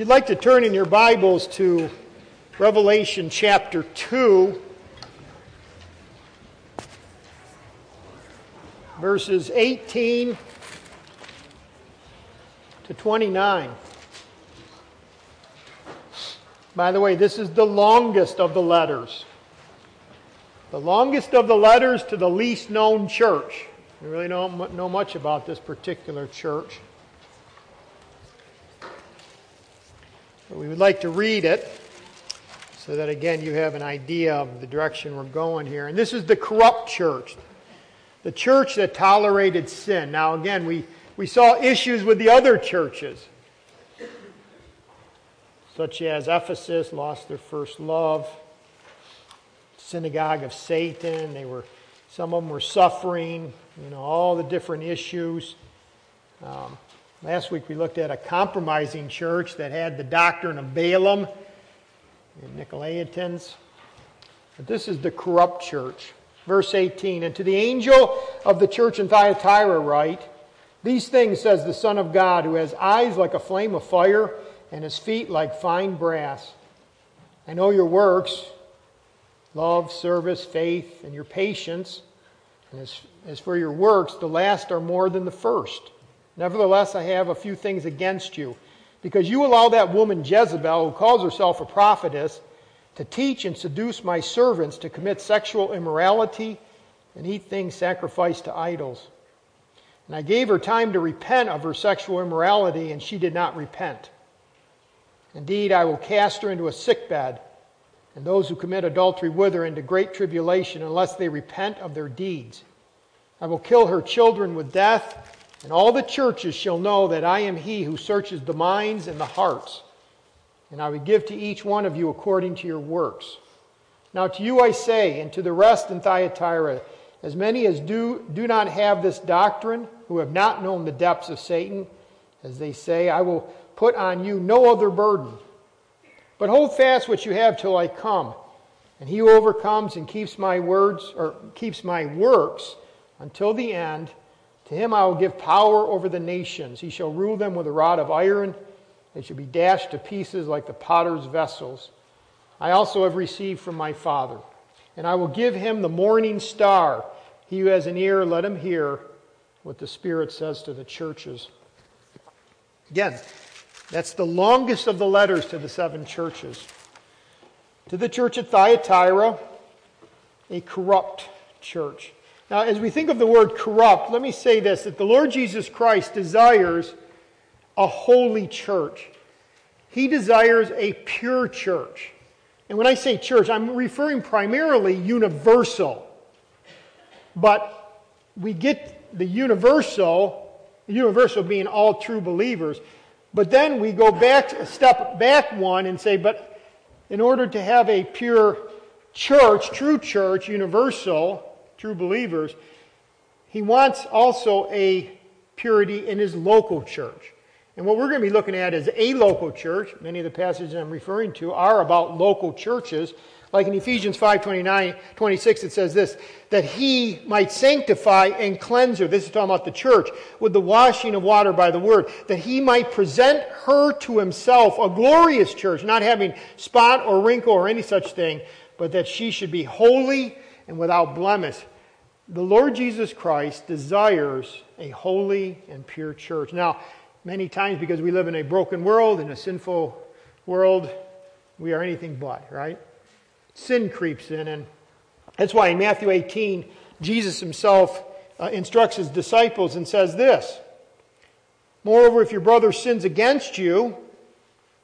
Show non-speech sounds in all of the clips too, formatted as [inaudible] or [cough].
you'd like to turn in your Bibles to Revelation chapter 2, verses 18 to 29. By the way, this is the longest of the letters. The longest of the letters to the least known church. We really don't know much about this particular church. But we would like to read it so that, again, you have an idea of the direction we're going here. And this is the corrupt church, the church that tolerated sin. Now, again, we, we saw issues with the other churches, such as Ephesus lost their first love, synagogue of Satan. They were, some of them were suffering, you know, all the different issues. Um, Last week we looked at a compromising church that had the doctrine of Balaam and Nicolaitans. But this is the corrupt church. Verse 18 And to the angel of the church in Thyatira write, These things says the Son of God, who has eyes like a flame of fire and his feet like fine brass. I know your works love, service, faith, and your patience. And as, as for your works, the last are more than the first. Nevertheless, I have a few things against you, because you allow that woman Jezebel, who calls herself a prophetess, to teach and seduce my servants to commit sexual immorality and eat things sacrificed to idols. And I gave her time to repent of her sexual immorality, and she did not repent. Indeed, I will cast her into a sickbed, and those who commit adultery with her into great tribulation, unless they repent of their deeds. I will kill her children with death and all the churches shall know that I am he who searches the minds and the hearts. And I will give to each one of you according to your works. Now to you I say, and to the rest in Thyatira, as many as do, do not have this doctrine, who have not known the depths of Satan, as they say, I will put on you no other burden. But hold fast what you have till I come. And he who overcomes and keeps my words, or keeps my works until the end, to him I will give power over the nations. He shall rule them with a rod of iron. They shall be dashed to pieces like the potter's vessels. I also have received from my Father. And I will give him the morning star. He who has an ear, let him hear what the Spirit says to the churches. Again, that's the longest of the letters to the seven churches. To the church at Thyatira, a corrupt church. Now, as we think of the word corrupt, let me say this that the Lord Jesus Christ desires a holy church. He desires a pure church. And when I say church, I'm referring primarily universal. But we get the universal, universal being all true believers. But then we go back, a step back one, and say, but in order to have a pure church, true church, universal, true believers, he wants also a purity in his local church. And what we're going to be looking at is a local church. Many of the passages I'm referring to are about local churches. Like in Ephesians 5 29, 26, it says this that he might sanctify and cleanse her. This is talking about the church with the washing of water by the word. That he might present her to himself, a glorious church, not having spot or wrinkle or any such thing, but that she should be holy and without blemish. The Lord Jesus Christ desires a holy and pure church. Now, many times because we live in a broken world, in a sinful world, we are anything but, right? Sin creeps in, and that's why in Matthew 18, Jesus himself uh, instructs his disciples and says this Moreover, if your brother sins against you,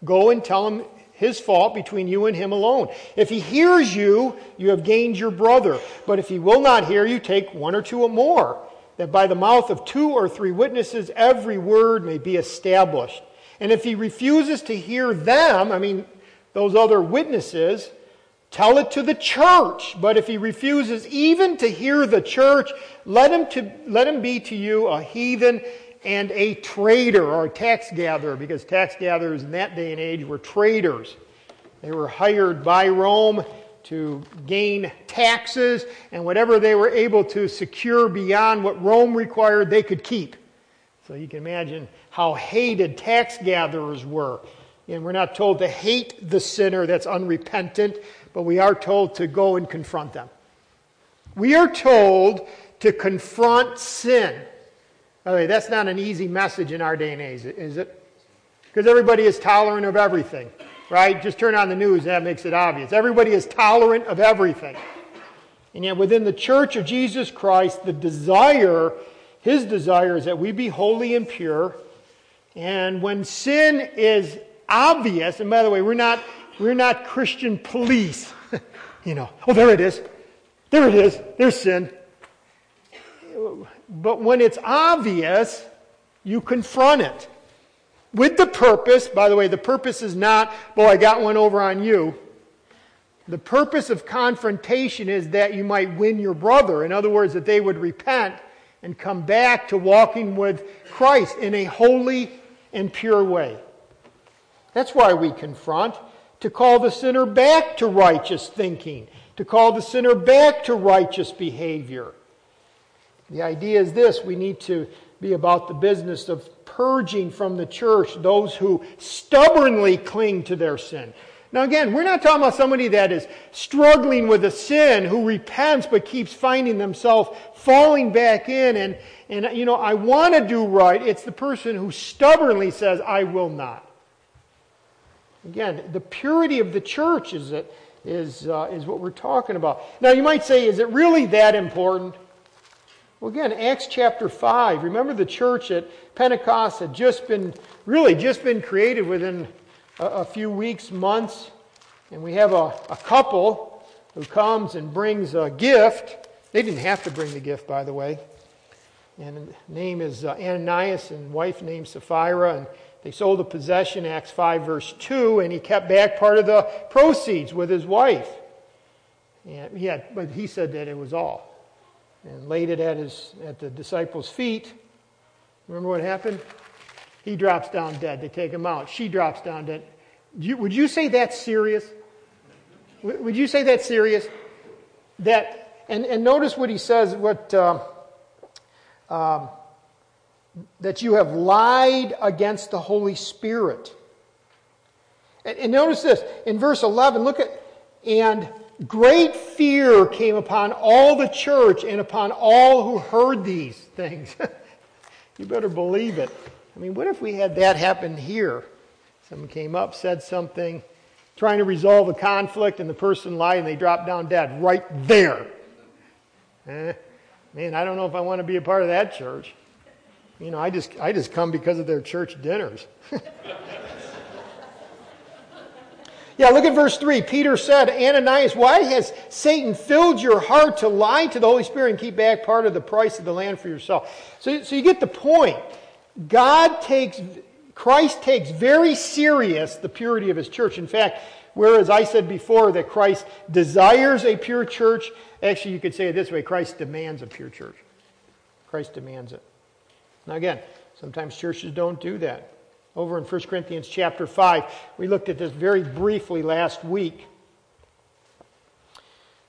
go and tell him his fault between you and him alone. If he hears you, you have gained your brother. But if he will not hear you, take one or two or more, that by the mouth of two or three witnesses every word may be established. And if he refuses to hear them, I mean, those other witnesses, tell it to the church. But if he refuses even to hear the church, let him, to, let him be to you a heathen and a trader or a tax gatherer, because tax gatherers in that day and age were traders. They were hired by Rome to gain taxes, and whatever they were able to secure beyond what Rome required, they could keep. So you can imagine how hated tax gatherers were. And we're not told to hate the sinner that's unrepentant, but we are told to go and confront them. We are told to confront sin. By the way, that's not an easy message in our day and age, is it? Because everybody is tolerant of everything, right? Just turn on the news, that makes it obvious. Everybody is tolerant of everything. And yet, within the church of Jesus Christ, the desire, his desire, is that we be holy and pure. And when sin is obvious, and by the way, we're not, we're not Christian police. [laughs] you know, oh, there it is. There it is. There's sin. But when it's obvious, you confront it. With the purpose, by the way, the purpose is not, well, I got one over on you. The purpose of confrontation is that you might win your brother. In other words, that they would repent and come back to walking with Christ in a holy and pure way. That's why we confront, to call the sinner back to righteous thinking, to call the sinner back to righteous behavior. The idea is this we need to be about the business of purging from the church those who stubbornly cling to their sin. Now, again, we're not talking about somebody that is struggling with a sin who repents but keeps finding themselves falling back in and, and you know, I want to do right. It's the person who stubbornly says, I will not. Again, the purity of the church is, it, is, uh, is what we're talking about. Now, you might say, is it really that important? Well, again, Acts chapter 5. Remember the church at Pentecost had just been, really just been created within a, a few weeks, months. And we have a, a couple who comes and brings a gift. They didn't have to bring the gift, by the way. And name is uh, Ananias and wife named Sapphira. And they sold a possession, Acts 5, verse 2, and he kept back part of the proceeds with his wife. And yeah, but he said that it was all. And laid it at, his, at the disciples' feet. Remember what happened? He drops down dead. They take him out. She drops down dead. You, would you say that's serious? Would you say that's serious? That, and, and notice what he says, what. Uh, um, that you have lied against the Holy Spirit. And, and notice this in verse 11, look at, and great fear came upon all the church and upon all who heard these things. [laughs] you better believe it. I mean, what if we had that happen here? Someone came up, said something, trying to resolve a conflict, and the person lied and they dropped down dead right there. Eh, man, I don't know if I want to be a part of that church. You know, I just, I just come because of their church dinners. [laughs] yeah, look at verse 3. Peter said, Ananias, why has Satan filled your heart to lie to the Holy Spirit and keep back part of the price of the land for yourself? So, so you get the point. God takes, Christ takes very serious the purity of his church. In fact, whereas I said before that Christ desires a pure church, actually you could say it this way Christ demands a pure church. Christ demands it. Now, again, sometimes churches don't do that. Over in 1 Corinthians chapter 5, we looked at this very briefly last week.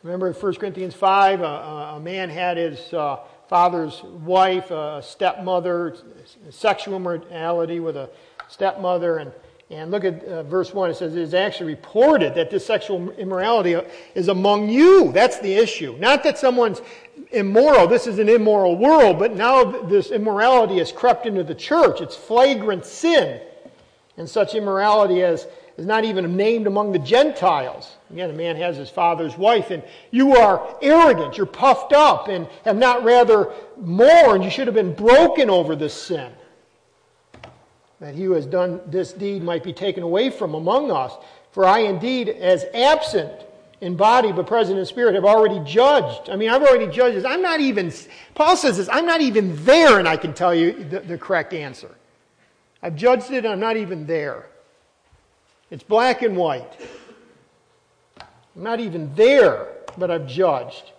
Remember in 1 Corinthians 5, a, a man had his uh, father's wife, a stepmother, sexual morality with a stepmother, and and look at uh, verse 1. It says, It is actually reported that this sexual immorality is among you. That's the issue. Not that someone's immoral. This is an immoral world, but now this immorality has crept into the church. It's flagrant sin. And such immorality as is not even named among the Gentiles. Again, a man has his father's wife, and you are arrogant, you're puffed up, and have not rather mourned. You should have been broken over this sin that he who has done this deed might be taken away from among us. For I indeed, as absent in body but present in spirit, have already judged. I mean, I've already judged this. I'm not even, Paul says this, I'm not even there and I can tell you the, the correct answer. I've judged it and I'm not even there. It's black and white. I'm not even there, but I've judged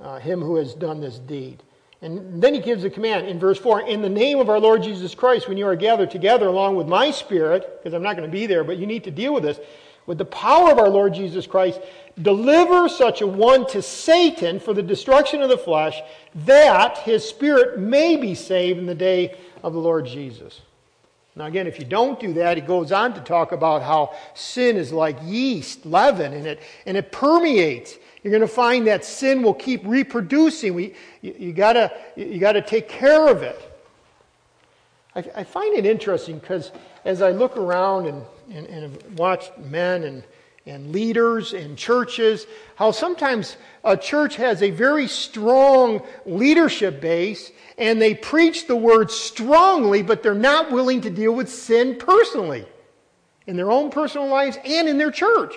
uh, him who has done this deed. And then he gives a command in verse 4 In the name of our Lord Jesus Christ, when you are gathered together along with my spirit, because I'm not going to be there, but you need to deal with this, with the power of our Lord Jesus Christ, deliver such a one to Satan for the destruction of the flesh, that his spirit may be saved in the day of the Lord Jesus. Now, again, if you don't do that, he goes on to talk about how sin is like yeast, leaven, and it, and it permeates. You're going to find that sin will keep reproducing. We, you, you gotta, you gotta take care of it. I, I find it interesting because as I look around and, and, and watch men and, and leaders and churches, how sometimes a church has a very strong leadership base and they preach the word strongly, but they're not willing to deal with sin personally in their own personal lives and in their church.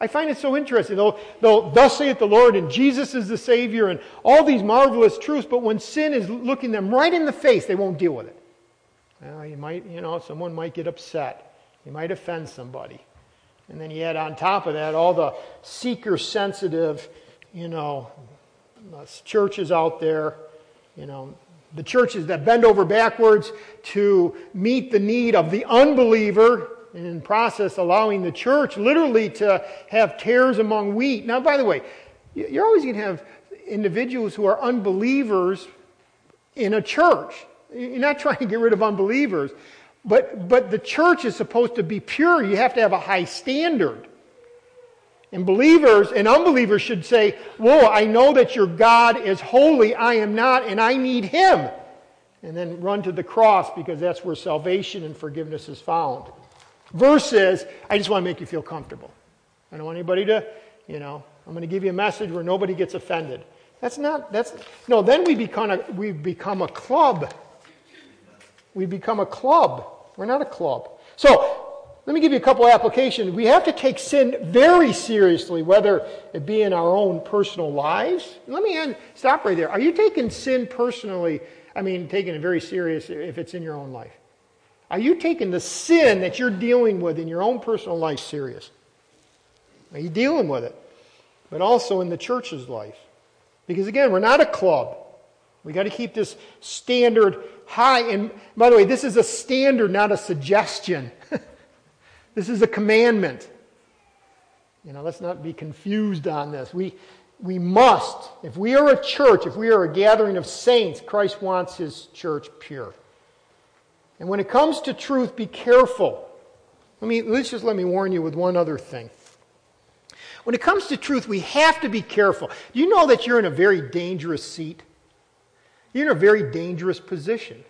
I find it so interesting. They'll, they'll thus saith the Lord, and Jesus is the Savior, and all these marvelous truths, but when sin is looking them right in the face, they won't deal with it. Well, you might, you know, someone might get upset. You might offend somebody. And then you add on top of that all the seeker sensitive, you know, uh, churches out there, you know, the churches that bend over backwards to meet the need of the unbeliever, in process allowing the church literally to have tares among wheat. Now, by the way, you're always going to have individuals who are unbelievers in a church. You're not [laughs] trying to get rid of unbelievers, but, but the church is supposed to be pure. You have to have a high standard. And believers and unbelievers should say, Whoa, I know that your God is holy. I am not, and I need him. And then run to the cross because that's where salvation and forgiveness is found. Versus, I just want to make you feel comfortable. I don't want anybody to, you know, I'm going to give you a message where nobody gets offended. That's not, that's, no, then we become a, we become a club we become a club. We're not a club. So, let me give you a couple applications. We have to take sin very seriously, whether it be in our own personal lives. Let me end, stop right there. Are you taking sin personally? I mean, taking it very serious if it's in your own life. Are you taking the sin that you're dealing with in your own personal life serious? Are you dealing with it? But also in the church's life. Because again, we're not a club. We got to keep this standard high. And by the way, this is a standard, not a suggestion. [laughs] this is a commandment. You know, let's not be confused on this. We, we must, if we are a church, if we are a gathering of saints, Christ wants his church pure. And when it comes to truth, be careful. Let me, let's just let me warn you with one other thing. When it comes to truth, we have to be careful. You know that you're in a very dangerous seat? You're in a very dangerous position.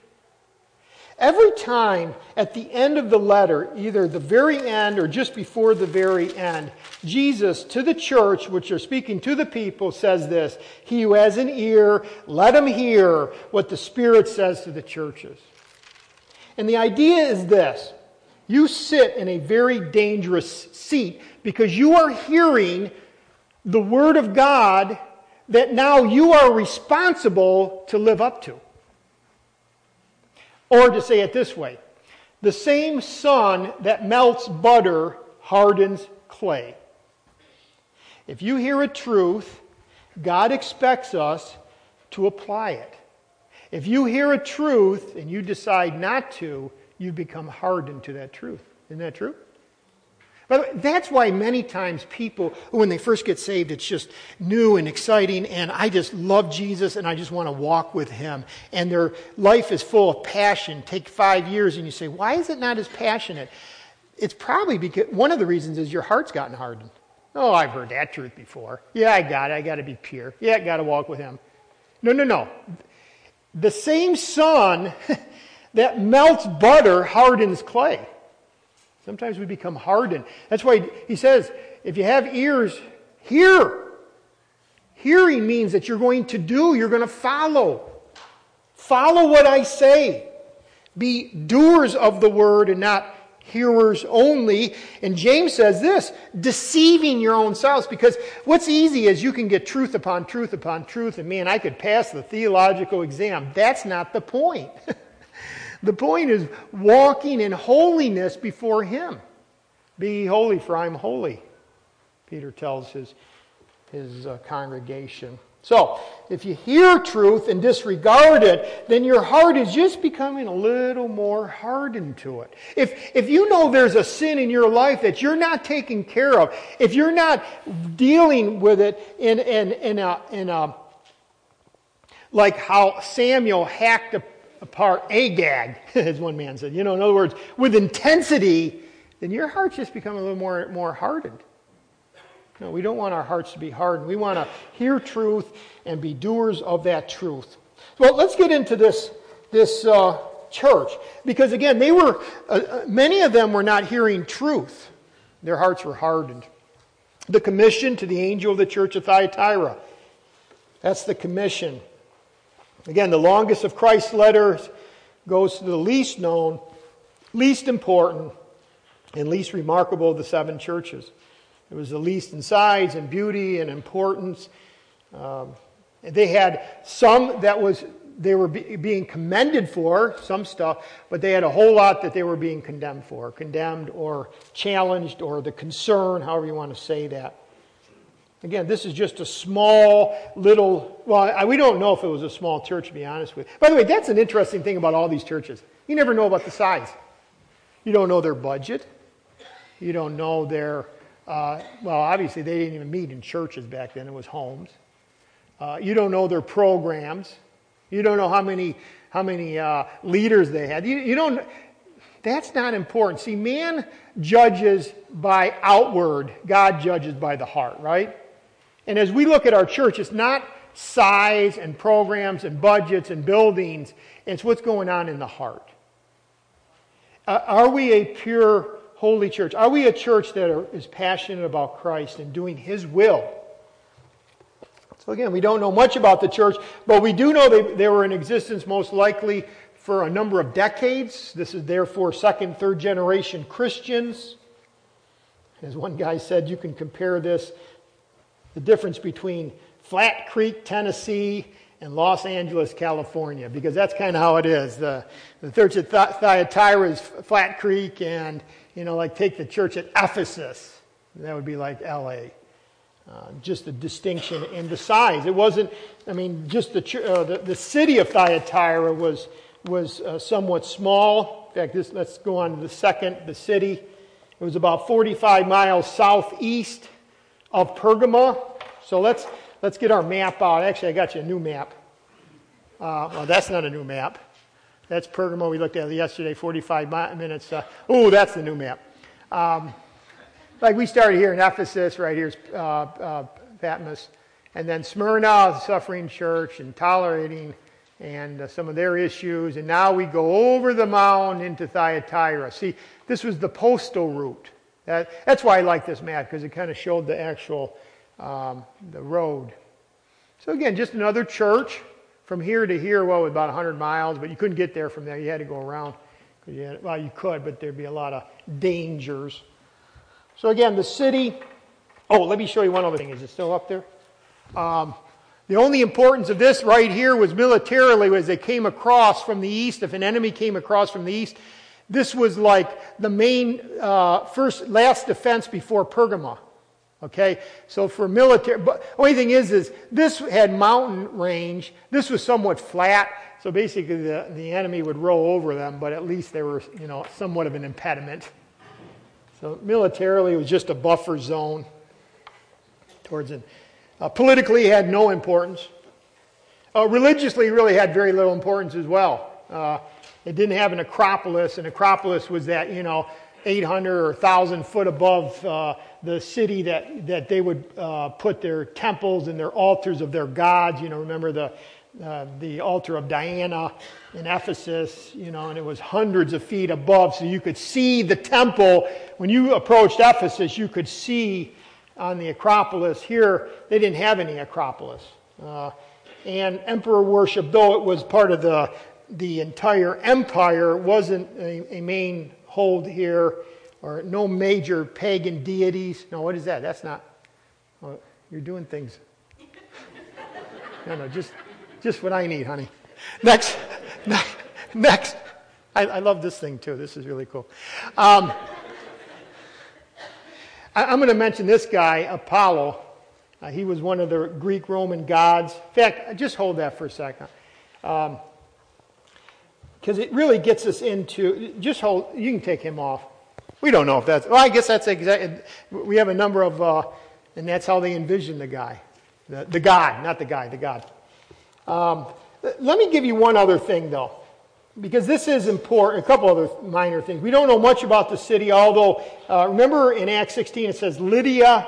Every time at the end of the letter, either the very end or just before the very end, Jesus to the church, which are speaking to the people, says this He who has an ear, let him hear what the Spirit says to the churches. And the idea is this you sit in a very dangerous seat because you are hearing the Word of God that now you are responsible to live up to. Or to say it this way the same sun that melts butter hardens clay. If you hear a truth, God expects us to apply it. If you hear a truth and you decide not to, you become hardened to that truth. Isn't that true? But that's why many times people, when they first get saved, it's just new and exciting, and I just love Jesus and I just want to walk with him. And their life is full of passion. Take five years and you say, why is it not as passionate? It's probably because one of the reasons is your heart's gotten hardened. Oh, I've heard that truth before. Yeah, I got it. I got to be pure. Yeah, I got to walk with him. No, no, no. The same sun [laughs] that melts butter hardens clay. Sometimes we become hardened. That's why he says, if you have ears, hear. Hearing means that you're going to do, you're going to follow. Follow what I say. Be doers of the word and not hearers only. And James says this deceiving your own selves. Because what's easy is you can get truth upon truth upon truth, and man, I could pass the theological exam. That's not the point. [laughs] The point is walking in holiness before Him. Be holy, for I'm holy, Peter tells his, his uh, congregation. So, if you hear truth and disregard it, then your heart is just becoming a little more hardened to it. If, if you know there's a sin in your life that you're not taking care of, if you're not dealing with it in, in, in, a, in a, like how Samuel hacked apart agag, [laughs] as one man said. You know, in other words, with intensity, then your hearts just become a little more, more hardened. No, we don't want our hearts to be hardened. We want to hear truth and be doers of that truth. Well, let's get into this, this uh, church. Because again, they were, uh, uh, many of them were not hearing truth. Their hearts were hardened. The commission to the angel of the church of Thyatira. That's the commission. Again, the longest of Christ's letters goes to the least known, least important, and least remarkable of the seven churches. It was the least in size and beauty and importance. Um, they had some that was they were be, being commended for some stuff, but they had a whole lot that they were being condemned for, condemned or challenged or the concern, however you want to say that. Again, this is just a small little, well, we don't know if it was a small church, to be honest with you. By the way, that's an interesting thing about all these churches. You never know about the size. You don't know their budget. You don't know their, uh, well, obviously they didn't even meet in churches back then, it was homes. Uh, you don't know their programs. You don't know how many, how many uh, leaders they had. You, you don't, that's not important. See, man judges by outward, God judges by the heart, right? And as we look at our church, it's not size and programs and budgets and buildings, it's what's going on in the heart. Uh, are we a pure, holy church? Are we a church that are, is passionate about Christ and doing His will? So, again, we don't know much about the church, but we do know they, they were in existence most likely for a number of decades. This is therefore second, third generation Christians. As one guy said, you can compare this the difference between Flat Creek, Tennessee, and Los Angeles, California, because that's kind of how it is. The, the church at Thyatira is Flat Creek, and, you know, like take the church at Ephesus. That would be like LA. Uh, just the distinction in the size. It wasn't, I mean, just the, uh, the, the, city of Thyatira was, was uh, somewhat small. In fact, this, let's go on to the second, the city. It was about 45 miles southeast of Pergama. So let's, let's get our map out. Actually, I got you a new map. Uh, well, that's not a new map. That's Pergamo. We looked at it yesterday, 45 minutes. Uh, oh, that's the new map. Um, like we started here in Ephesus, right here's uh, uh, Patmos, and then Smyrna, the suffering church, and tolerating and uh, some of their issues. And now we go over the mound into Thyatira. See, this was the postal route. That, that's why I like this map, because it kind of showed the actual um, the road. So again, just another church. From here to here, well, about 100 miles, but you couldn't get there from there. You had to go around. You had, well, you could, but there'd be a lot of dangers. So again, the city. Oh, let me show you one other thing. Is it still up there? Um, the only importance of this right here was militarily, as they came across from the east. If an enemy came across from the east, this was like the main uh, first, last defense before Pergama. Okay, so for military, but only thing is, is this had mountain range. This was somewhat flat, so basically the, the enemy would roll over them, but at least they were, you know, somewhat of an impediment. So militarily, it was just a buffer zone towards it. Uh, politically, it had no importance. Uh, religiously, really had very little importance as well. Uh, it didn't have an Acropolis. An Acropolis was that, you know, 800 or 1,000 foot above uh, the city that, that they would uh, put their temples and their altars of their gods. You know, remember the, uh, the altar of Diana in Ephesus, you know, and it was hundreds of feet above, so you could see the temple. When you approached Ephesus, you could see on the Acropolis. Here, they didn't have any Acropolis. Uh, and emperor worship, though it was part of the the entire empire wasn't a, a main hold here, or no major pagan deities. No, what is that? That's not. Well, you're doing things. [laughs] No, no, just, just what I need, honey. Next, next. I, I love this thing too. This is really cool. Um, I, am going to mention this guy, Apollo. Uh, he was one of the Greek Roman gods. In fact, just hold that for a second. Um, because it really gets us into just hold. You can take him off. We don't know if that's. Well, I guess that's exactly. We have a number of, uh, and that's how they envision the guy, the, the God, not the guy, the God. Um, let me give you one other thing though. because this is important. A couple other minor things. We don't know much about the city, although, uh, remember in Acts 16 it says Lydia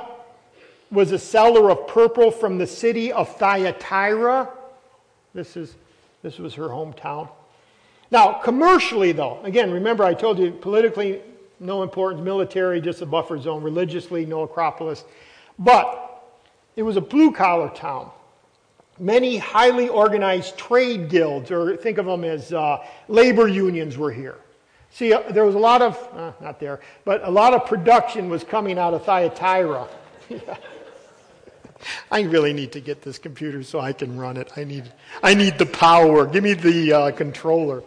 was a seller of purple from the city of Thyatira. This, is, this was her hometown. Now, commercially, though, again, remember I told you politically, no importance, military, just a buffer zone, religiously, no Acropolis. But it was a blue collar town. Many highly organized trade guilds, or think of them as uh, labor unions, were here. See, uh, there was a lot of, uh, not there, but a lot of production was coming out of Thyatira. [laughs] I really need to get this computer so I can run it. I need, I need the power. Give me the uh, controller.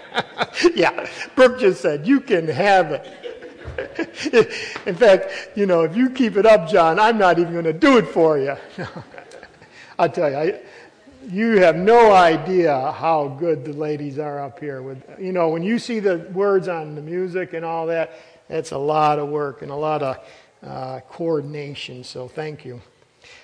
[laughs] yeah, Brooke just said, you can have it. [laughs] In fact, you know, if you keep it up, John, I'm not even going to do it for you. [laughs] I'll tell you, I, you have no idea how good the ladies are up here. With you know, when you see the words on the music and all that, that's a lot of work and a lot of uh, coordination. So thank you.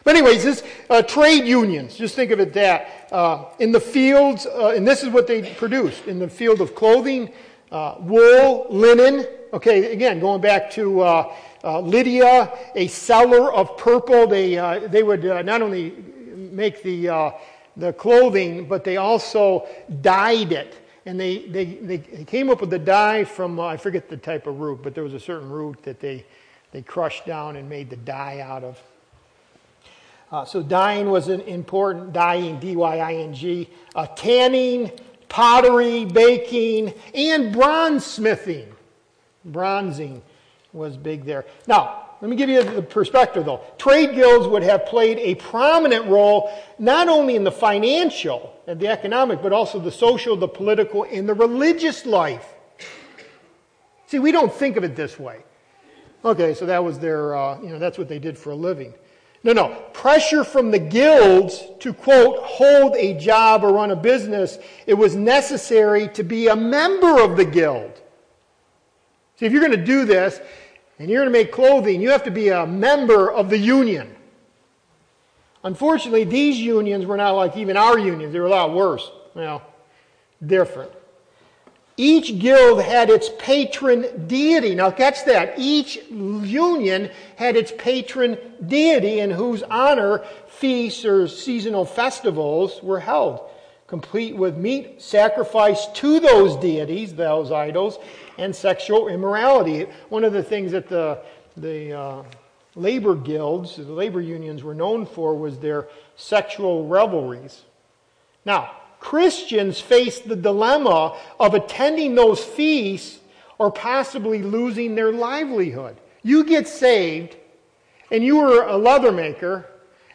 But anyways, this uh, trade unions. Just think of it that uh, in the fields, uh, and this is what they produced in the field of clothing, uh, wool, linen. Okay, again, going back to uh, uh, Lydia, a seller of purple. They they would not only make the the clothing, but they also dyed it. And they, they, they came up with the dye from, I forget the type of root, but there was a certain root that they, they crushed down and made the dye out of. Uh, so dyeing was an important, dyeing, D-Y-I-N-G, uh, tanning, pottery, baking, and bronze smithing. Bronzing was big there. Now, let me give you the perspective though. Trade guilds would have played a prominent role not only in the financial and the economic, but also the social, the political, and the religious life. See, we don't think of it this way. Okay, so that was their, uh, you know, that's what they did for a living. No, no. Pressure from the guilds to, quote, hold a job or run a business, it was necessary to be a member of the guild. See, if you're going to do this and you're going to make clothing, you have to be a member of the union. Unfortunately, these unions were not like even our unions. They were a lot worse. Well, different. Each guild had its patron deity. Now, catch that. Each union had its patron deity in whose honor feasts or seasonal festivals were held, complete with meat sacrificed to those deities, those idols, and sexual immorality. One of the things that the, the uh, labor guilds, the labor unions were known for was their sexual revelries. Now, Christians face the dilemma of attending those feasts or possibly losing their livelihood. You get saved and you were a leather maker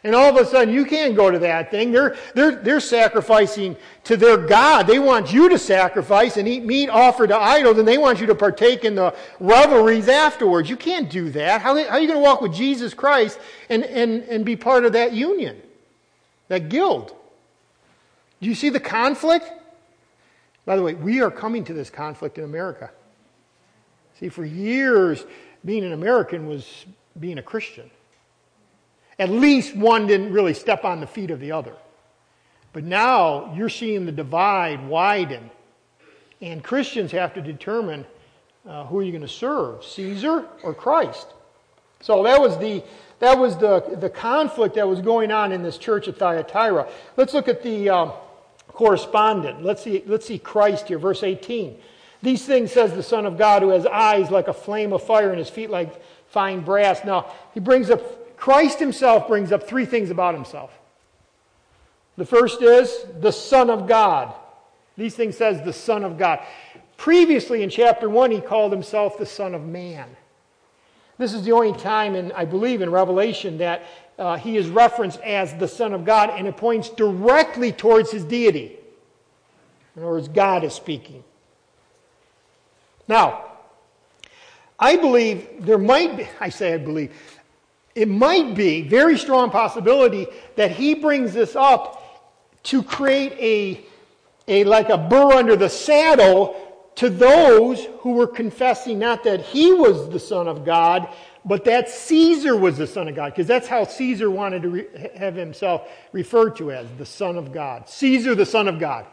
and all of a sudden you can't go to that thing. They're, they're, they're sacrificing to their God. They want you to sacrifice and eat meat offered to idols and they want you to partake in the revelries afterwards. You can't do that. How, how are you going to walk with Jesus Christ and, and, and be part of that union, that guild? Do you see the conflict? By the way, we are coming to this conflict in America. See, for years, being an American was being a Christian. At least one didn't really step on the feet of the other. But now you're seeing the divide widen. And Christians have to determine uh, who are you going to serve, Caesar or Christ? So that was the that was the, the conflict that was going on in this church at Thyatira. Let's look at the um, correspondent. Let's see, let's see Christ here, verse 18. These things says the Son of God, who has eyes like a flame of fire and his feet like fine brass. Now, he brings up, Christ himself brings up three things about himself. The first is the Son of God. These things says the Son of God. Previously in chapter 1, he called himself the Son of Man. This is the only time, in, I believe, in Revelation that uh, he is referenced as the Son of God, and it points directly towards his deity. In other words, God is speaking. Now, I believe there might be, I say I believe, it might be very strong possibility that he brings this up to create a, a like a burr under the saddle to those who were confessing not that he was the Son of God, but that Caesar was the Son of God, because that's how Caesar wanted to re- have himself referred to as the Son of God. Caesar, the Son of God.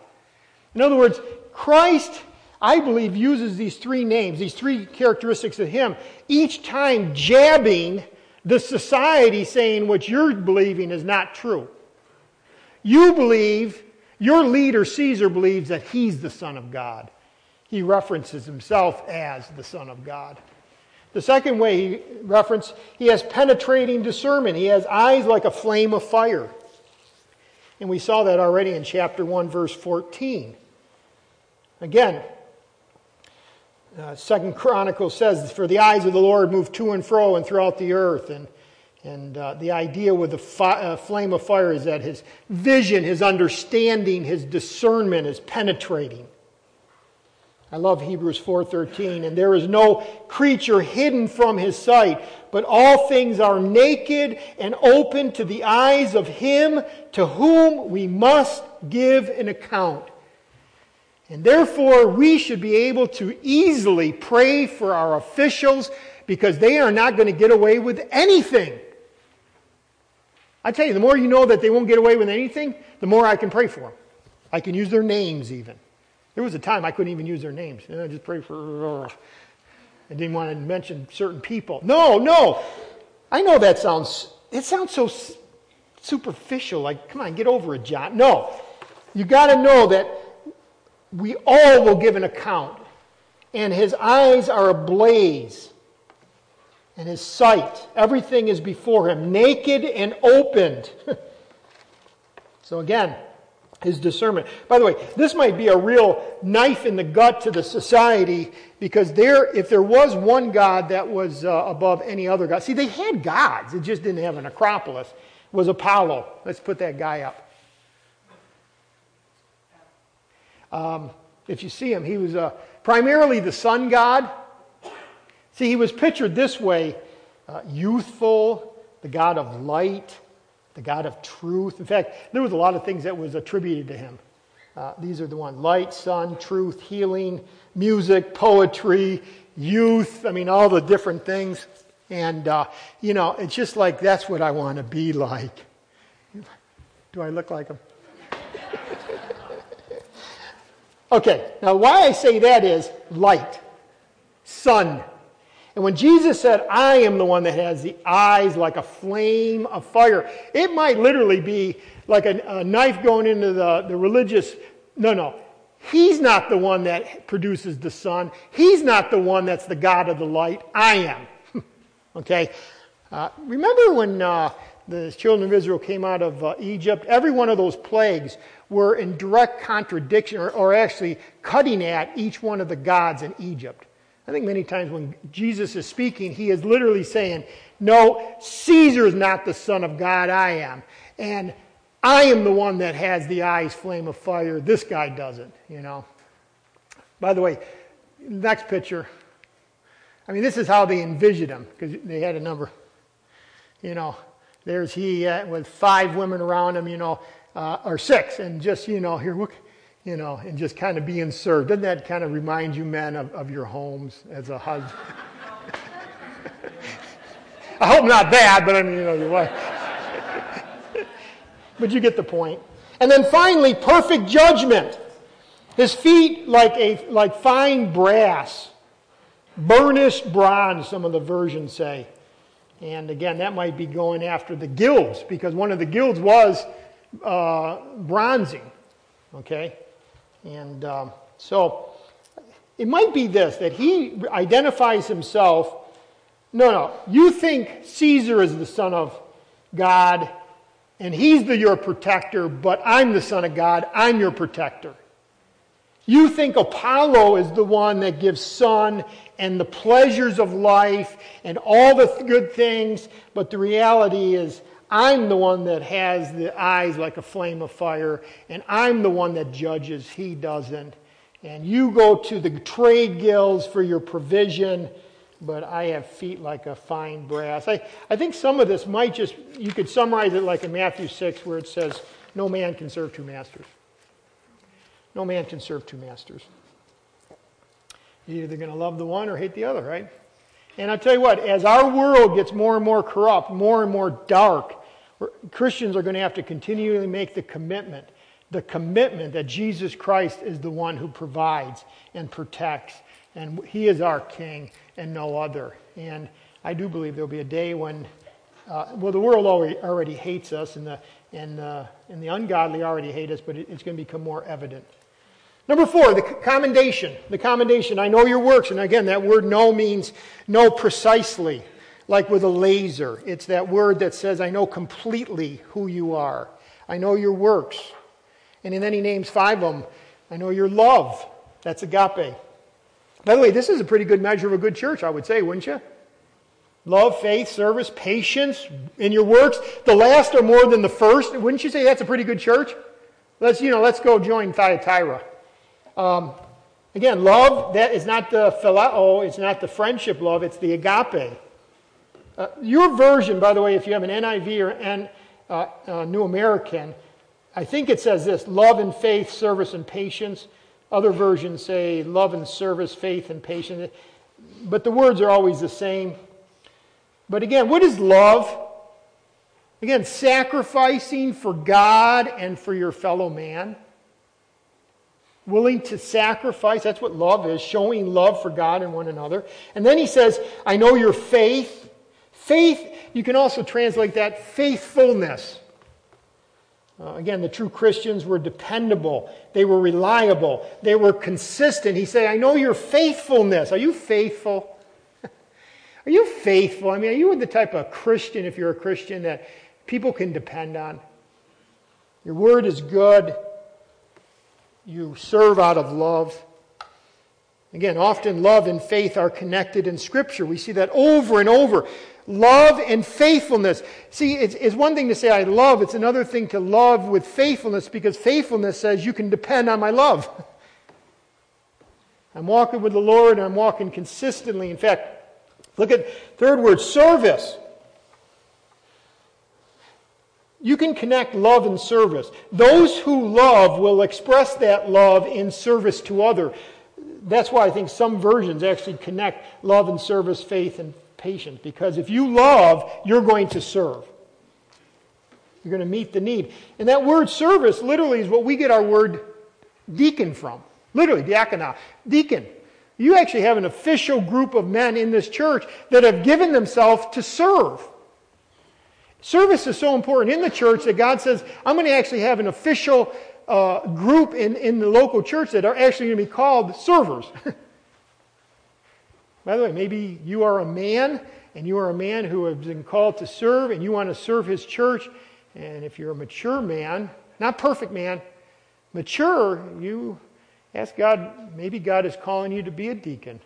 In other words, Christ, I believe, uses these three names, these three characteristics of Him, each time jabbing the society saying what you're believing is not true. You believe, your leader, Caesar, believes that he's the Son of God. He references himself as the Son of God. The second way he referenced, he has penetrating discernment. He has eyes like a flame of fire. And we saw that already in chapter 1, verse 14. Again, uh, Second Chronicles says, For the eyes of the Lord move to and fro and throughout the earth. And, and uh, the idea with the fi- uh, flame of fire is that his vision, his understanding, his discernment is penetrating. I love Hebrews 4:13 and there is no creature hidden from his sight but all things are naked and open to the eyes of him to whom we must give an account. And therefore we should be able to easily pray for our officials because they are not going to get away with anything. I tell you, the more you know that they won't get away with anything, the more I can pray for them. I can use their names even. There was a time I couldn't even use their names. I just pray for. I didn't want to mention certain people. No, no. I know that sounds. It sounds so superficial. Like, come on, get over it, John. No, you got to know that we all will give an account, and his eyes are ablaze, and his sight, everything is before him, naked and opened. [laughs] so again, his discernment. By the way, this might be a real knife in the gut to the society because there, if there was one God that was uh, above any other God, see, they had gods, it just didn't have an Acropolis, it was Apollo. Let's put that guy up. Um, if you see him, he was uh, primarily the sun god. See, he was pictured this way uh, youthful, the god of light, the God of truth. In fact, there was a lot of things that was attributed to him. Uh, these are the ones light, sun, truth, healing, music, poetry, youth. I mean, all the different things. And, uh, you know, it's just like that's what I want to be like. Do I look like him? [laughs] okay, now why I say that is light, sun, and when Jesus said, I am the one that has the eyes like a flame of fire, it might literally be like a, a, knife going into the, the religious. No, no. He's not the one that produces the sun. He's not the one that's the God of the light. I am. [laughs] okay? Uh, remember when uh, the children of Israel came out of uh, Egypt? Every one of those plagues were in direct contradiction or, or actually cutting at each one of the gods in Egypt. I think many times when Jesus is speaking, he is literally saying, No, Caesar is not the Son of God, I am. And I am the one that has the eyes flame of fire. This guy doesn't, you know. By the way, next picture. I mean, this is how they envisioned him because they had a number. You know, there's he uh, with five women around him, you know, uh, or six, and just, you know, here, look, you know, and just kind of being served. Doesn't that kind of remind you, men, of, of your homes as a husband? [laughs] I hope not bad, but I mean, you know, your wife. [laughs] but you get the point. And then finally, perfect judgment. His feet like a like fine brass, burnished bronze. Some of the versions say, and again, that might be going after the guilds because one of the guilds was uh, bronzing. Okay, and um, so it might be this that he identifies himself. No, no, you think Caesar is the son of God and he's the, your protector, but I'm the son of God, I'm your protector. You think Apollo is the one that gives sun and the pleasures of life and all the good things, but the reality is I'm the one that has the eyes like a flame of fire, and I'm the one that judges. He doesn't. And you go to the trade guilds for your provision, but I have feet like a fine brass. I, I think some of this might just, you could summarize it like in Matthew 6, where it says, No man can serve two masters. No man can serve two masters. You're either going to love the one or hate the other, right? And I'll tell you what, as our world gets more and more corrupt, more and more dark, Christians are going to have to continually make the commitment the commitment that Jesus Christ is the one who provides and protects, and He is our King and no other. And I do believe there'll be a day when, uh, well, the world already, hates us, and the, and, uh, and the ungodly already hate us, but it, it's going to become more evident. Number four, the commendation. The commendation. I know your works. And again, that word know means know precisely, like with a laser. It's that word that says, I know completely who you are. I know your works. And then he names five of them. I know your love. That's agape. By the way, this is a pretty good measure of a good church, I would say, wouldn't you? Love, faith, service, patience in your works. The last are more than the first. Wouldn't you say that's a pretty good church? Let's, you know, let's go join Thyatira. Um, again, love, that is not the phileo, it's not the friendship love, it's the agape. Uh, your version, by the way, if you have an NIV or an uh, uh, New American, I think it says this love and faith, service and patience. Other versions say love and service, faith and patience. But the words are always the same. But again, what is love? Again, sacrificing for God and for your fellow man. Willing to sacrifice. That's what love is, showing love for God and one another. And then he says, I know your faith. Faith, you can also translate that faithfulness. Uh, again, the true Christians were dependable. They were reliable. They were consistent. He said, I know your faithfulness. Are you faithful? [laughs] are you faithful? I mean, are you the type of Christian, if you're a Christian, that people can depend on? Your word is good. You serve out of love. Again, often love and faith are connected in Scripture. We see that over and over. Love and faithfulness. See, it's, it's, one thing to say I love, it's another thing to love with faithfulness because faithfulness says you can depend on my love. I'm walking with the Lord and I'm walking consistently. In fact, look at third word service. You can connect love and service. Those who love will express that love in service to other. That's why I think some versions actually connect love and service, faith and patience. Because if you love, you're going to serve. You're going to meet the need. And that word service literally is what we get our word deacon from. Literally, diakonos, deacon. You actually have an official group of men in this church that have given themselves to serve. Service is so important in the church that God says, I'm going to actually have an official uh, group in, in the local church that are actually going to be called servers. [laughs] By the way, maybe you are a man and you are a man who has been called to serve and you want to serve his church. And if you're a mature man, not perfect man, mature, you ask God, maybe God is calling you to be a deacon.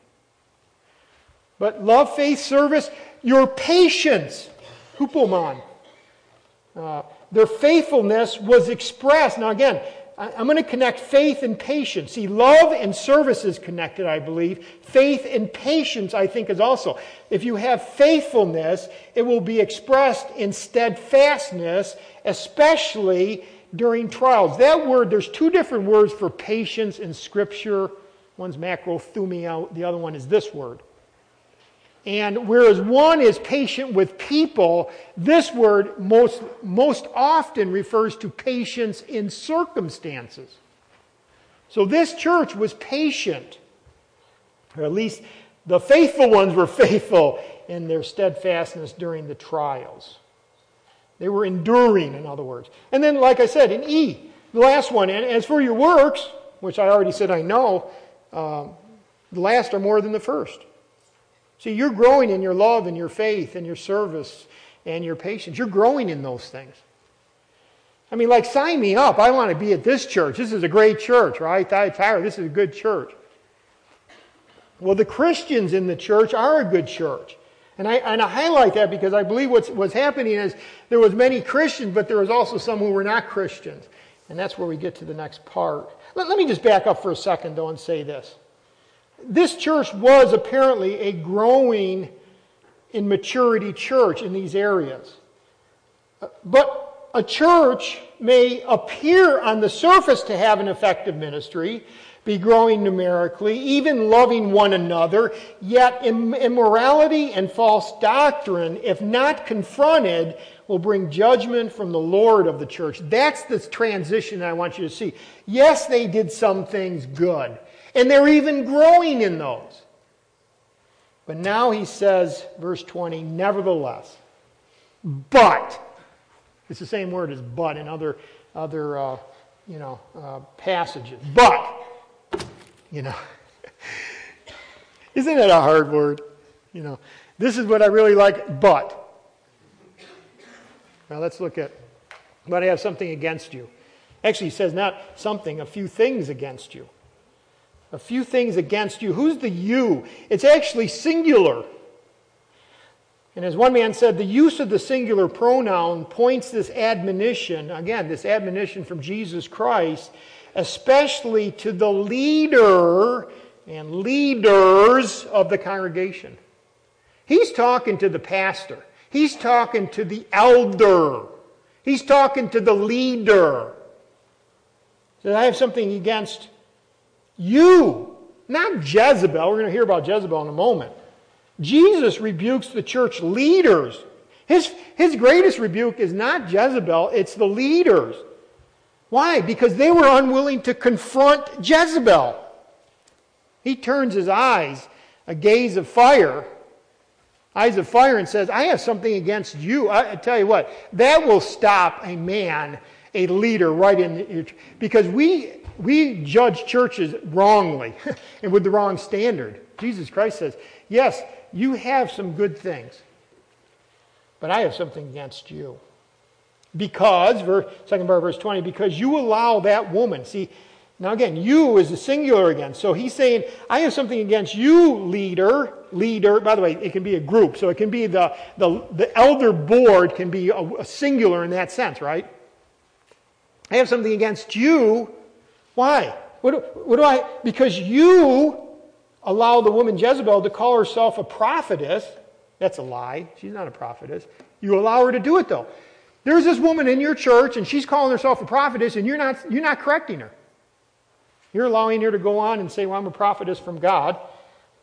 But love, faith, service, your patience hupomon. Uh, their faithfulness was expressed. Now, again, I'm going to connect faith and patience. See, love and service is connected, I believe. Faith and patience, I think, is also. If you have faithfulness, it will be expressed in steadfastness, especially during trials. That word, there's two different words for patience in Scripture. One's macrothumia, the other one is this word. And whereas one is patient with people, this word most, most often refers to patience in circumstances. So this church was patient, or at least the faithful ones were [laughs] faithful in their steadfastness during the trials. They were enduring, in other words. And then, like I said, in E, the last one, and as for your works, which I already said I know, uh, the last are more than the first. See, you're growing in your love and your faith and your service and your patience. You're growing in those things. I mean, like, sign me up. I want to be at this church. This is a great church, right? Thyatira, this is a good church. Well, the Christians in the church are a good church. And I, and I highlight that because I believe what's, what's happening is there was many Christians, but there was also some who were not Christians. And that's where we get to the next part. Let, let me just back up for a second, though, and say this this church was apparently a growing in maturity church in these areas. But a church may appear on the surface to have an effective ministry, be growing numerically, even loving one another, yet immorality and false doctrine, if not confronted, will bring judgment from the Lord of the church. That's the transition I want you to see. Yes, they did some things good, and they're even growing in those. But now he says, verse 20, nevertheless, but, it's the same word as but in other, other uh, you know, uh, passages. But, you know, [laughs] isn't it a hard word? You know, this is what I really like, but. Now let's look at, but I have something against you. Actually, he says not something, a few things against you. A few things against you. Who's the you? It's actually singular. And as one man said, the use of the singular pronoun points this admonition, again, this admonition from Jesus Christ, especially to the leader and leaders of the congregation. He's talking to the pastor. He's talking to the elder. He's talking to the leader. He says, I have something against you, not Jezebel. We're going to hear about Jezebel in a moment. Jesus rebukes the church leaders. His, his greatest rebuke is not Jezebel, it's the leaders. Why? Because they were unwilling to confront Jezebel. He turns his eyes, a gaze of fire, eyes of fire, and says, I have something against you. I, I tell you what, that will stop a man, a leader, right in. Because we, we judge churches wrongly [laughs] and with the wrong standard. Jesus Christ says, Yes, you have some good things, but I have something against you. Because, verse, second part of verse 20, because you allow that woman. See, now again, you is a singular again. So he's saying, I have something against you, leader. Leader, by the way, it can be a group. So it can be the, the, the elder board can be a, a singular in that sense, right? I have something against you. Why? What, what do I? Because you allow the woman Jezebel to call herself a prophetess. That's a lie. She's not a prophetess. You allow her to do it, though. There's this woman in your church, and she's calling herself a prophetess, and you're not, you're not correcting her. You're allowing her to go on and say, Well, I'm a prophetess from God,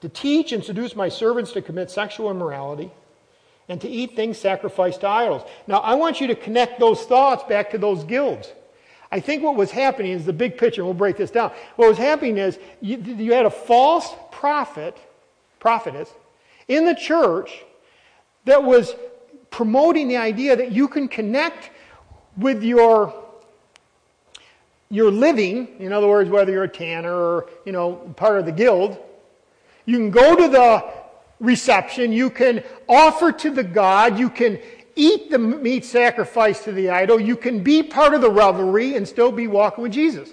to teach and seduce my servants to commit sexual immorality, and to eat things sacrificed to idols. Now, I want you to connect those thoughts back to those guilds. I think what was happening is the big picture, we'll break this down. What was happening is you, you had a false prophet, prophetess, in the church that was promoting the idea that you can connect with your your living, in other words, whether you're a tanner or, you know, part of the guild, you can go to the reception, you can offer to the God, you can eat the meat sacrificed to the idol, you can be part of the revelry and still be walking with Jesus.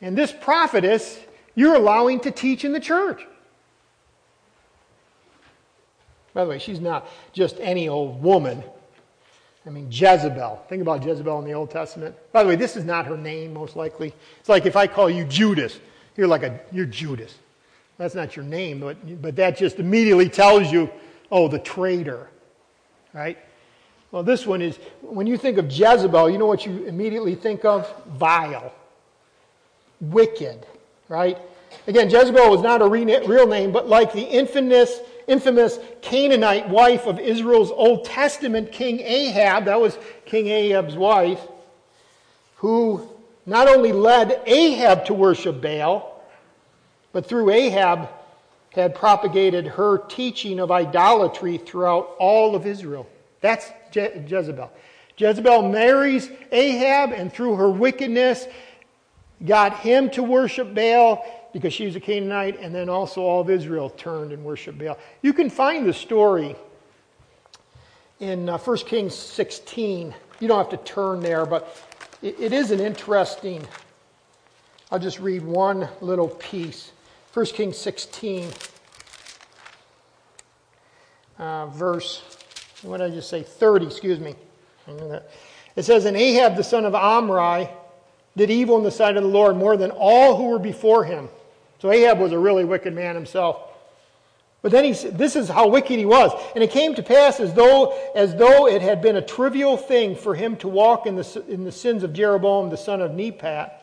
And this prophetess, you're allowing to teach in the church. By the way, she's not just any old woman. I mean, Jezebel. Think about Jezebel in the Old Testament. By the way, this is not her name, most likely. It's like if I call you Judas, you're like a, you're Judas. That's not your name, but, but that just immediately tells you Oh, the traitor, right? Well, this one is, when you think of Jezebel, you know what you immediately think of? Vile, wicked, right? Again, Jezebel was not a real name, but like the infamous, infamous Canaanite wife of Israel's Old Testament king Ahab, that was King Ahab's wife, who not only led Ahab to worship Baal, but through Ahab had propagated her teaching of idolatry throughout all of Israel. That's Je- Jezebel. Jezebel marries Ahab and through her wickedness got him to worship Baal because she was a Canaanite, and then also all of Israel turned and worshiped Baal. You can find the story in uh, 1 Kings 16. You don't have to turn there, but it, it is an interesting. I'll just read one little piece. 1 Kings 16, uh, verse, what did I just say? 30, excuse me. It says, And Ahab the son of Omri did evil in the sight of the Lord more than all who were before him. So Ahab was a really wicked man himself. But then he this is how wicked he was. And it came to pass as though, as though it had been a trivial thing for him to walk in the, in the sins of Jeroboam the son of Nebat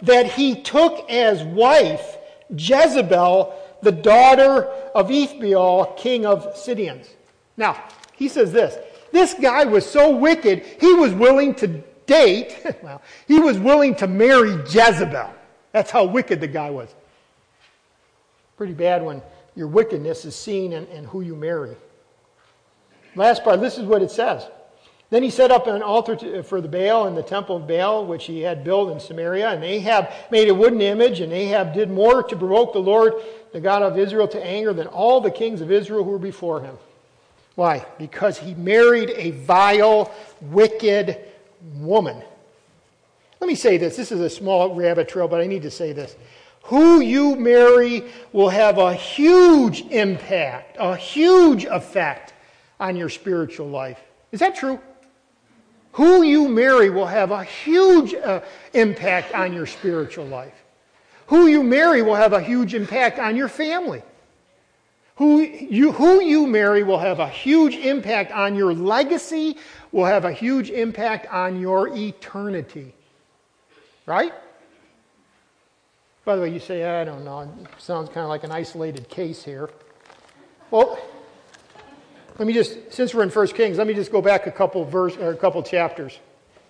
that he took as wife Jezebel, the daughter of Ethbaal, king of Sidonians. Now, he says this this guy was so wicked, he was willing to date, [laughs] well, he was willing to marry Jezebel. That's how wicked the guy was. Pretty bad when your wickedness is seen in who you marry. Last part, this is what it says. Then he set up an altar to, for the Baal in the temple of Baal, which he had built in Samaria. And Ahab made a wooden image, and Ahab did more to provoke the Lord, the God of Israel, to anger than all the kings of Israel who were before him. Why? Because he married a vile, wicked woman. Let me say this. This is a small rabbit trail, but I need to say this. Who you marry will have a huge impact, a huge effect on your spiritual life. Is that true? Who you marry will have a huge uh, impact on your spiritual life. Who you marry will have a huge impact on your family. Who you, who you marry will have a huge impact on your legacy, will have a huge impact on your eternity. Right? By the way, you say, I don't know, it sounds kind of like an isolated case here. Well, let me just, since we're in 1 Kings, let me just go back a couple verse or a couple chapters.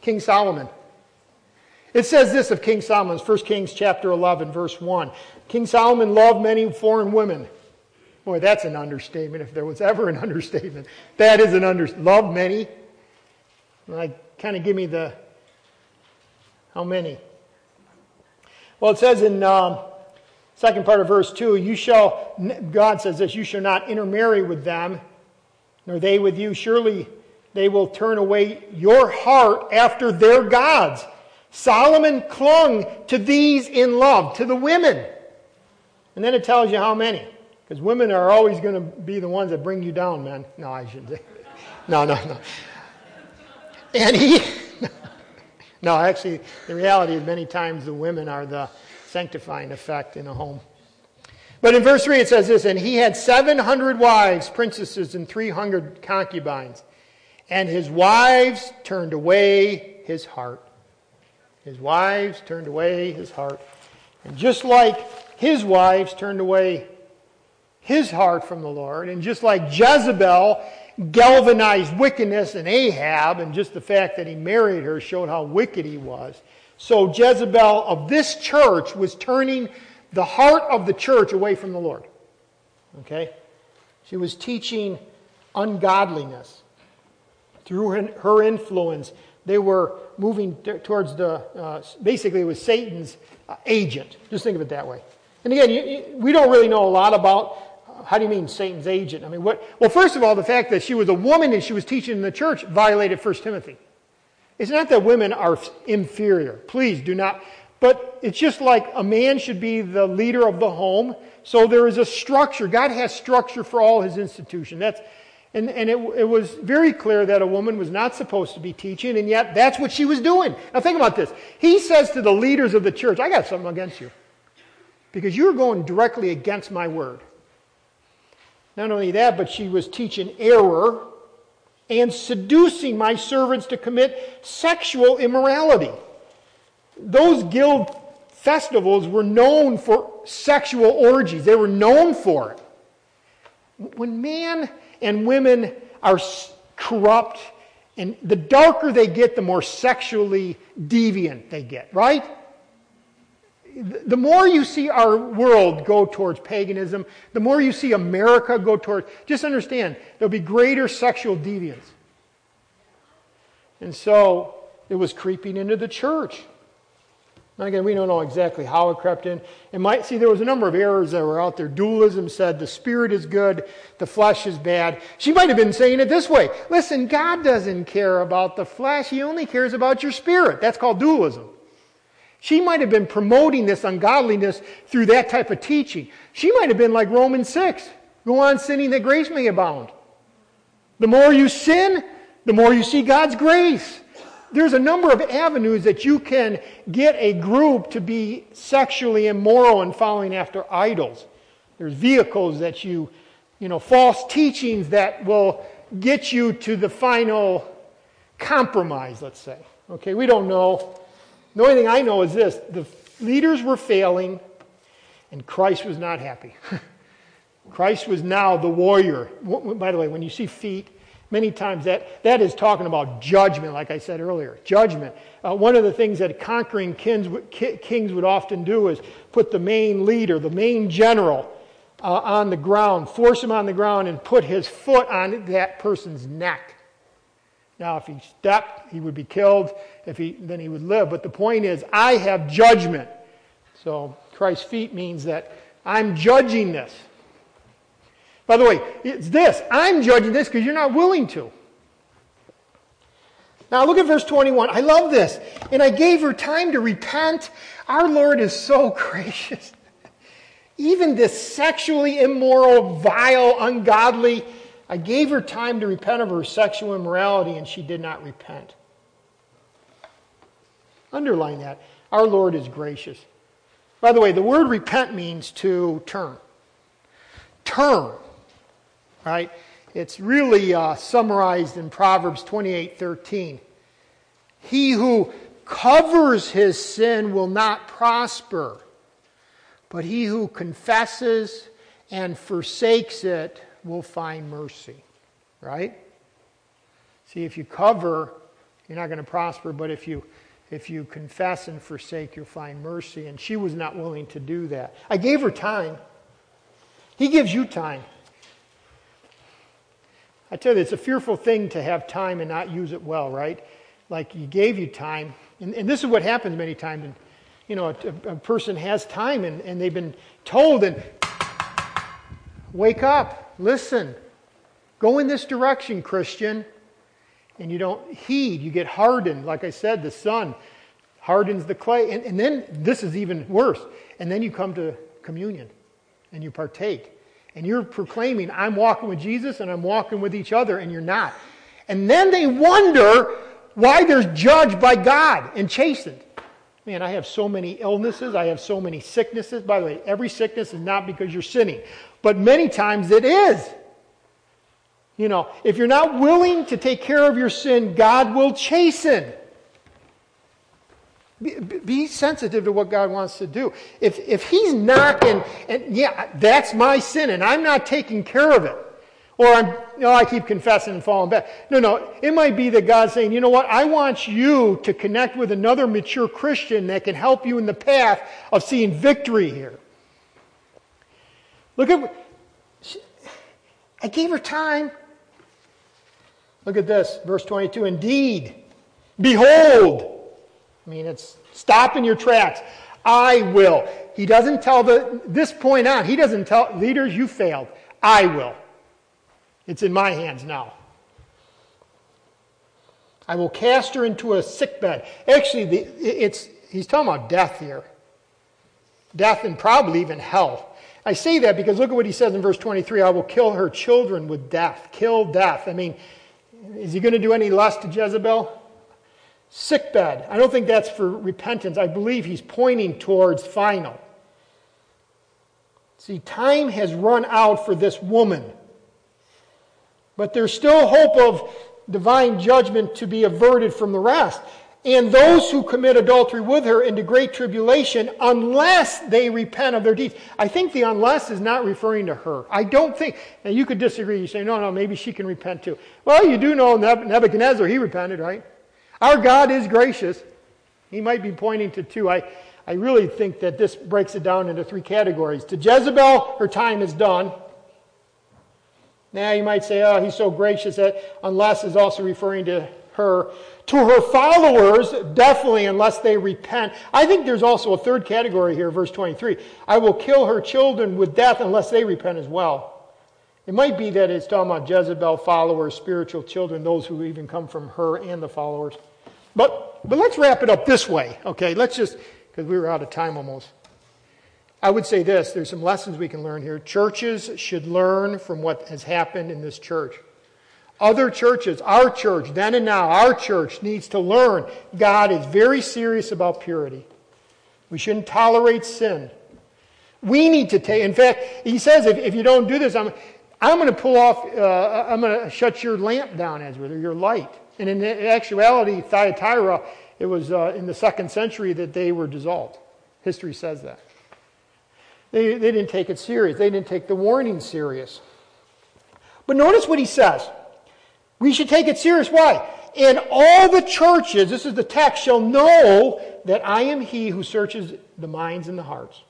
King Solomon. It says this of King Solomon, 1 Kings chapter 11, verse 1. King Solomon loved many foreign women. Boy, that's an understatement, if there was ever an [laughs] understatement. That is an understatement. Love many. Like, kind of give me the, how many? Well, it says in um, second part of verse 2, you shall, God says this, you shall not intermarry with them nor they with you. Surely they will turn away your heart after their gods. Solomon clung to these in love, to the women. And then it tells you how many. Because women are always going to be the ones that bring you down, man. No, I shouldn't say. [laughs] No, no, no. And he, [laughs] no, actually, the reality is many times the women are the sanctifying effect in a home. But in verse 3 it says this And he had 700 wives, princesses, and 300 concubines. And his wives turned away his heart. His wives turned away his heart. And just like his wives turned away his heart from the Lord, and just like Jezebel galvanized wickedness in Ahab, and just the fact that he married her showed how wicked he was, so Jezebel of this church was turning the heart of the church away from the Lord. Okay? She was teaching ungodliness. Through her influence, they were moving towards the, uh, basically, it was Satan's uh, agent. Just think of it that way. And again, you, you, we don't really know a lot about uh, how do you mean Satan's agent? I mean, what? Well, first of all, the fact that she was a woman and she was teaching in the church violated 1 Timothy. It's not that women are inferior. Please do not. But it's just like a man should be the leader of the home. So there is a structure. God has structure for all his institution. That's, and, and it, it was very clear that a woman was not supposed to be teaching, and yet that's what she was doing. Now think about this. He says to the leaders of the church, I got something against you. Because you're going directly against my word. Not only that, but she was teaching error and seducing my servants to commit sexual immorality those guild festivals were known for sexual orgies. They were known for it. When man and women are corrupt, and the darker they get, the more sexually deviant they get, right? The more you see our world go towards paganism, the more you see America go towards, just understand, there'll be greater sexual deviance. And so it was creeping into the church. Now, again, we don't know exactly how it crept in. It might see there was a number of errors that were out there. Dualism said the spirit is good, the flesh is bad. She might have been saying it this way Listen, God doesn't care about the flesh, He only cares about your spirit. That's called dualism. She might have been promoting this ungodliness through that type of teaching. She might have been like Romans 6 go on sinning that grace may abound. The more you sin, the more you see God's grace there's a number of avenues that you can get a group to be sexually immoral and following after idols. There's vehicles that you, you know, false teachings that will get you to the final compromise, let's say. Okay, we don't know. The only thing I know is this the Leaders were failing, and Christ was not happy. [laughs] Christ was now the warrior. By the way, when you see feet, many times that, that is talking about judgment, like I said earlier. Judgment. Uh, one of the things that conquering kings, kings would often do is put the main leader, the main general, uh, on the ground, force him on the ground, and put his foot on that person's neck. Now, if he stepped, he would be killed. If he, then he would live. But the point is, I have judgment. So Christ's feet means that I'm judging this. By the way, it's this. I'm judging this because you're not willing to. Now look at verse 21. I love this. And I gave her time to repent. Our Lord is so [laughs] gracious. Even this sexually immoral, vile, ungodly, I gave her time to repent of her sexual immorality, and she did not repent. Underline that. Our Lord is gracious. By the way, the word repent means to turn. Turn. Right? It's really uh, summarized in Proverbs 28 13. He who covers his sin will not prosper, but he who confesses and forsakes it will find mercy. Right? See, if you cover, you're not going to prosper, but if you if you confess and forsake, you'll find mercy. And she was not willing to do that. I gave her time. He gives you time. I tell you, it's a fearful thing to have time and not use it well, right? Like he gave you time. And, and this is what happens many times. And, you know, a, a person has time and, and they've been told, and wake up, listen, go in this direction, Christian and you don't heed, you get hardened. Like I said, the sun hardens the clay. And, and then this is even worse. And then you come to communion and you partake. And you're proclaiming, I'm walking with Jesus and I'm walking with each other, and you're not. And then they wonder why they're judged by God and chastened. Man, I have so many illnesses. I have so many sicknesses. By the way, every sickness is not because you're sinning, but many times it is. You know, if you're not willing to take care of your sin, God will chasten. Be, be, sensitive to what God wants to do. If, if He's not, and, and yeah, that's my sin, and I'm not taking care of it, or I'm, you know, I keep confessing and falling back. No, no, it might be that God's saying, you know what, I want you to connect with another mature Christian that can help you in the path of seeing victory here. Look at, I gave her time. Look at this, verse 22. Indeed, behold. I mean, it's stop in your tracks. I will. He doesn't tell the, this point on, he doesn't tell leaders, you failed. I will. It's in my hands now. I will cast her into a sick bed. Actually, the, it's, he's talking about death here. Death and probably even hell. I say that because look at what he says in verse 23 I will kill her children with death. Kill death. I mean, is he going to do any less to Jezebel? Sickbed. I don't think that's for repentance. I believe he's pointing towards final. See, time has run out for this woman. But there's still hope of divine judgment to be averted from the rest and those who commit adultery with her into great tribulation unless they repent of their deeds. I think the unless is not referring to her. I don't think. Now you could disagree. You say, no, no, maybe she can repent too. Well, you do know Nebuchadnezzar, he repented, right? Our God is gracious. He might be pointing to two. I, I really think that this breaks it down into three categories. To Jezebel, her time is done. Now you might say, oh, he's so gracious that unless is also referring to her. To her followers, definitely, unless they repent. I think there's also a third category here, verse 23. I will kill her children with death unless they repent as well. It might be that it's talking about Jezebel followers, spiritual children, those who even come from her and the followers. But, but let's wrap it up this way, okay? Let's just, because we were out of time almost. I would say this there's some lessons we can learn here. Churches should learn from what has happened in this church. Other churches, our church, then and now, our church needs to learn God is very serious about purity. We shouldn't tolerate sin. We need to take, in fact, he says, if, if you don't do this, I'm, I'm going to pull off, uh, I'm going to shut your lamp down, Ezra, or your light. And in actuality, Thyatira, it was uh, in the second century that they were dissolved. History says that. They, they didn't take it serious. They didn't take the warning serious. But notice what he says. We should take it serious. Why? And all the churches, this is the text, shall know that I am he who searches the minds and the hearts.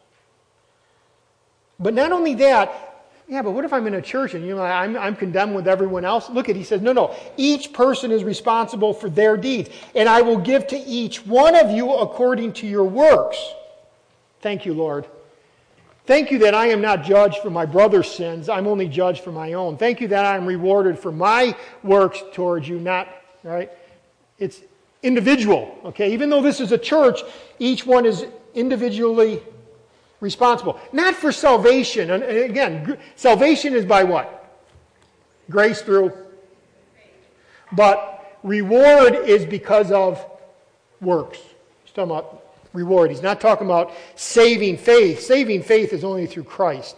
But not only that, yeah, but what if I'm in a church and you know I'm, I'm condemned with everyone else? Look at he says, no, no. Each person is responsible for their deeds, and I will give to each one of you according to your works. Thank you, Lord. Thank you that I am not judged for my brother's sins. I'm only judged for my own. Thank you that I am rewarded for my works towards you, not, right? It's individual, okay? Even though this is a church, each one is individually responsible. Not for salvation. And again, salvation is by what? Grace through. But reward is because of works. He's talking about reward. He's not talking about saving faith. Saving faith is only through Christ.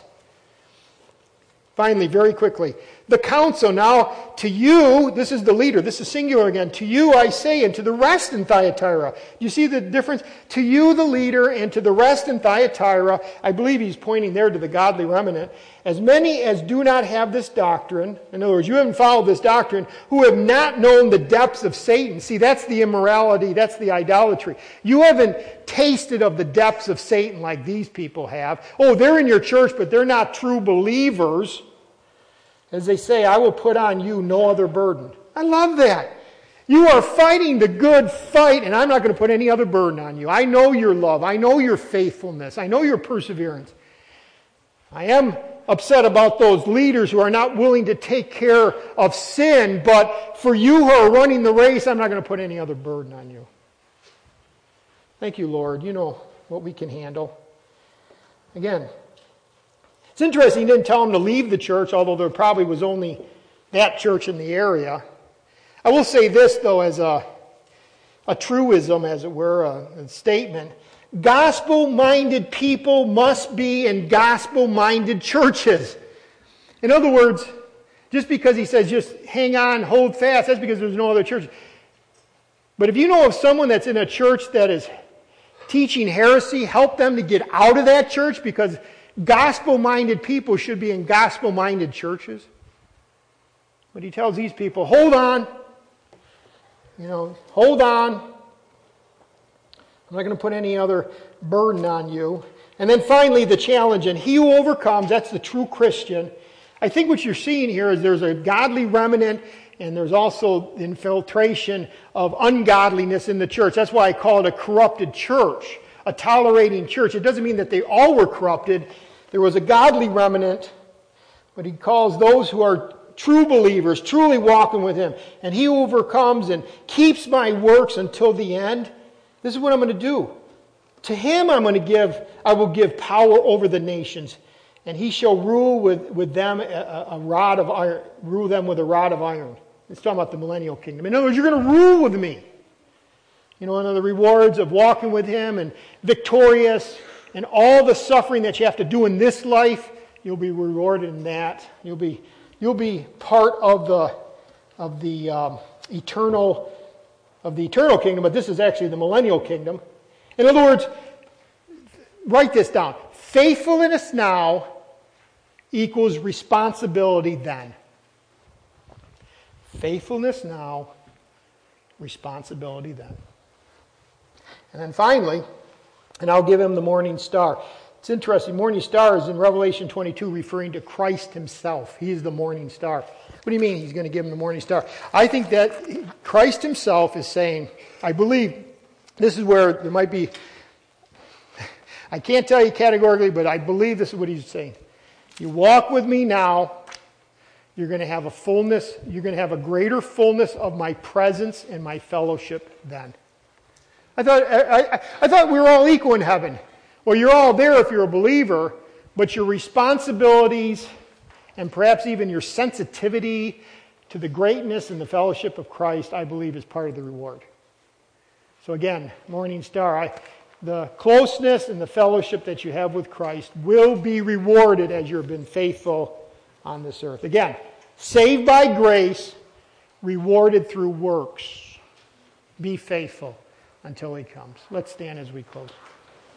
Finally, very quickly, the counsel. Now, to you, this is the leader, this is singular again. To you I say, and to the rest in Thyatira. You see the difference? To you, the leader, and to the rest in Thyatira, I believe he's pointing there to the godly remnant. As many as do not have this doctrine, in other words, you haven't followed this doctrine, who have not known the depths of Satan. See, that's the immorality, that's the idolatry. You haven't tasted of the depths of Satan like these people have. Oh, they're in your church, but they're not true believers. As they say, I will put on you no other burden. I love that. You are fighting the good fight, and I'm not going to put any other burden on you. I know your love. I know your faithfulness. I know your perseverance. I am upset about those leaders who are not willing to take care of sin, but for you who are running the race, I'm not going to put any other burden on you. Thank you, Lord. You know what we can handle. Again, it's interesting, he didn't tell him to leave the church, although there probably was only that church in the area. I will say this, though, as a, a truism, as it were, a, a statement. Gospel minded people must be in gospel minded churches. In other words, just because he says just hang on, hold fast, that's because there's no other church. But if you know of someone that's in a church that is teaching heresy, help them to get out of that church because gospel minded people should be in gospel minded churches. But he tells these people, hold on. You know, hold on. I'm not going to put any other burden on you. And then finally, the challenge, and he who overcomes, that's the true Christian. I think what you're seeing here is there's a godly remnant and there's also infiltration of ungodliness in the church. That's why I call it a corrupted church, a tolerating church. It doesn't mean that they all were corrupted. There was a godly remnant, but he calls those who are true believers, truly walking with him. And he overcomes and keeps my works until the end. This is what I'm going to do. To him I'm going to give, I will give power over the nations. And he shall rule with, with them a, a rod of iron, rule them with a rod of iron. It's talking about the millennial kingdom. In other words, you're going to rule with me. You know, one of the rewards of walking with him and victorious and all the suffering that you have to do in this life, you'll be rewarded in that. You'll be, you'll be part of the, of the um, eternal of the eternal kingdom, but this is actually the millennial kingdom. In other words, write this down. Faithfulness now equals responsibility then. Faithfulness now, responsibility then. And then finally, and I'll give him the morning star. It's interesting. Morning star is in Revelation 22 referring to Christ himself. He is the morning star. What do you mean he's going to give him the morning star? I think that Christ himself is saying, I believe this is where there might be, I can't tell you categorically, but I believe this is what he's saying. You walk with me now, you're going to have a fullness, you're going to have a greater fullness of my presence and my fellowship then. I thought, I, I, thought we were all equal in heaven. Well, you're all there if you're a believer, but your responsibilities and perhaps even your sensitivity to the greatness and the fellowship of Christ, I believe, is part of the reward. So, again, Morning Star, I, the closeness and the fellowship that you have with Christ will be rewarded as you've been faithful on this earth. Again, saved by grace, rewarded through works. Be faithful until he comes. Let's stand as we close.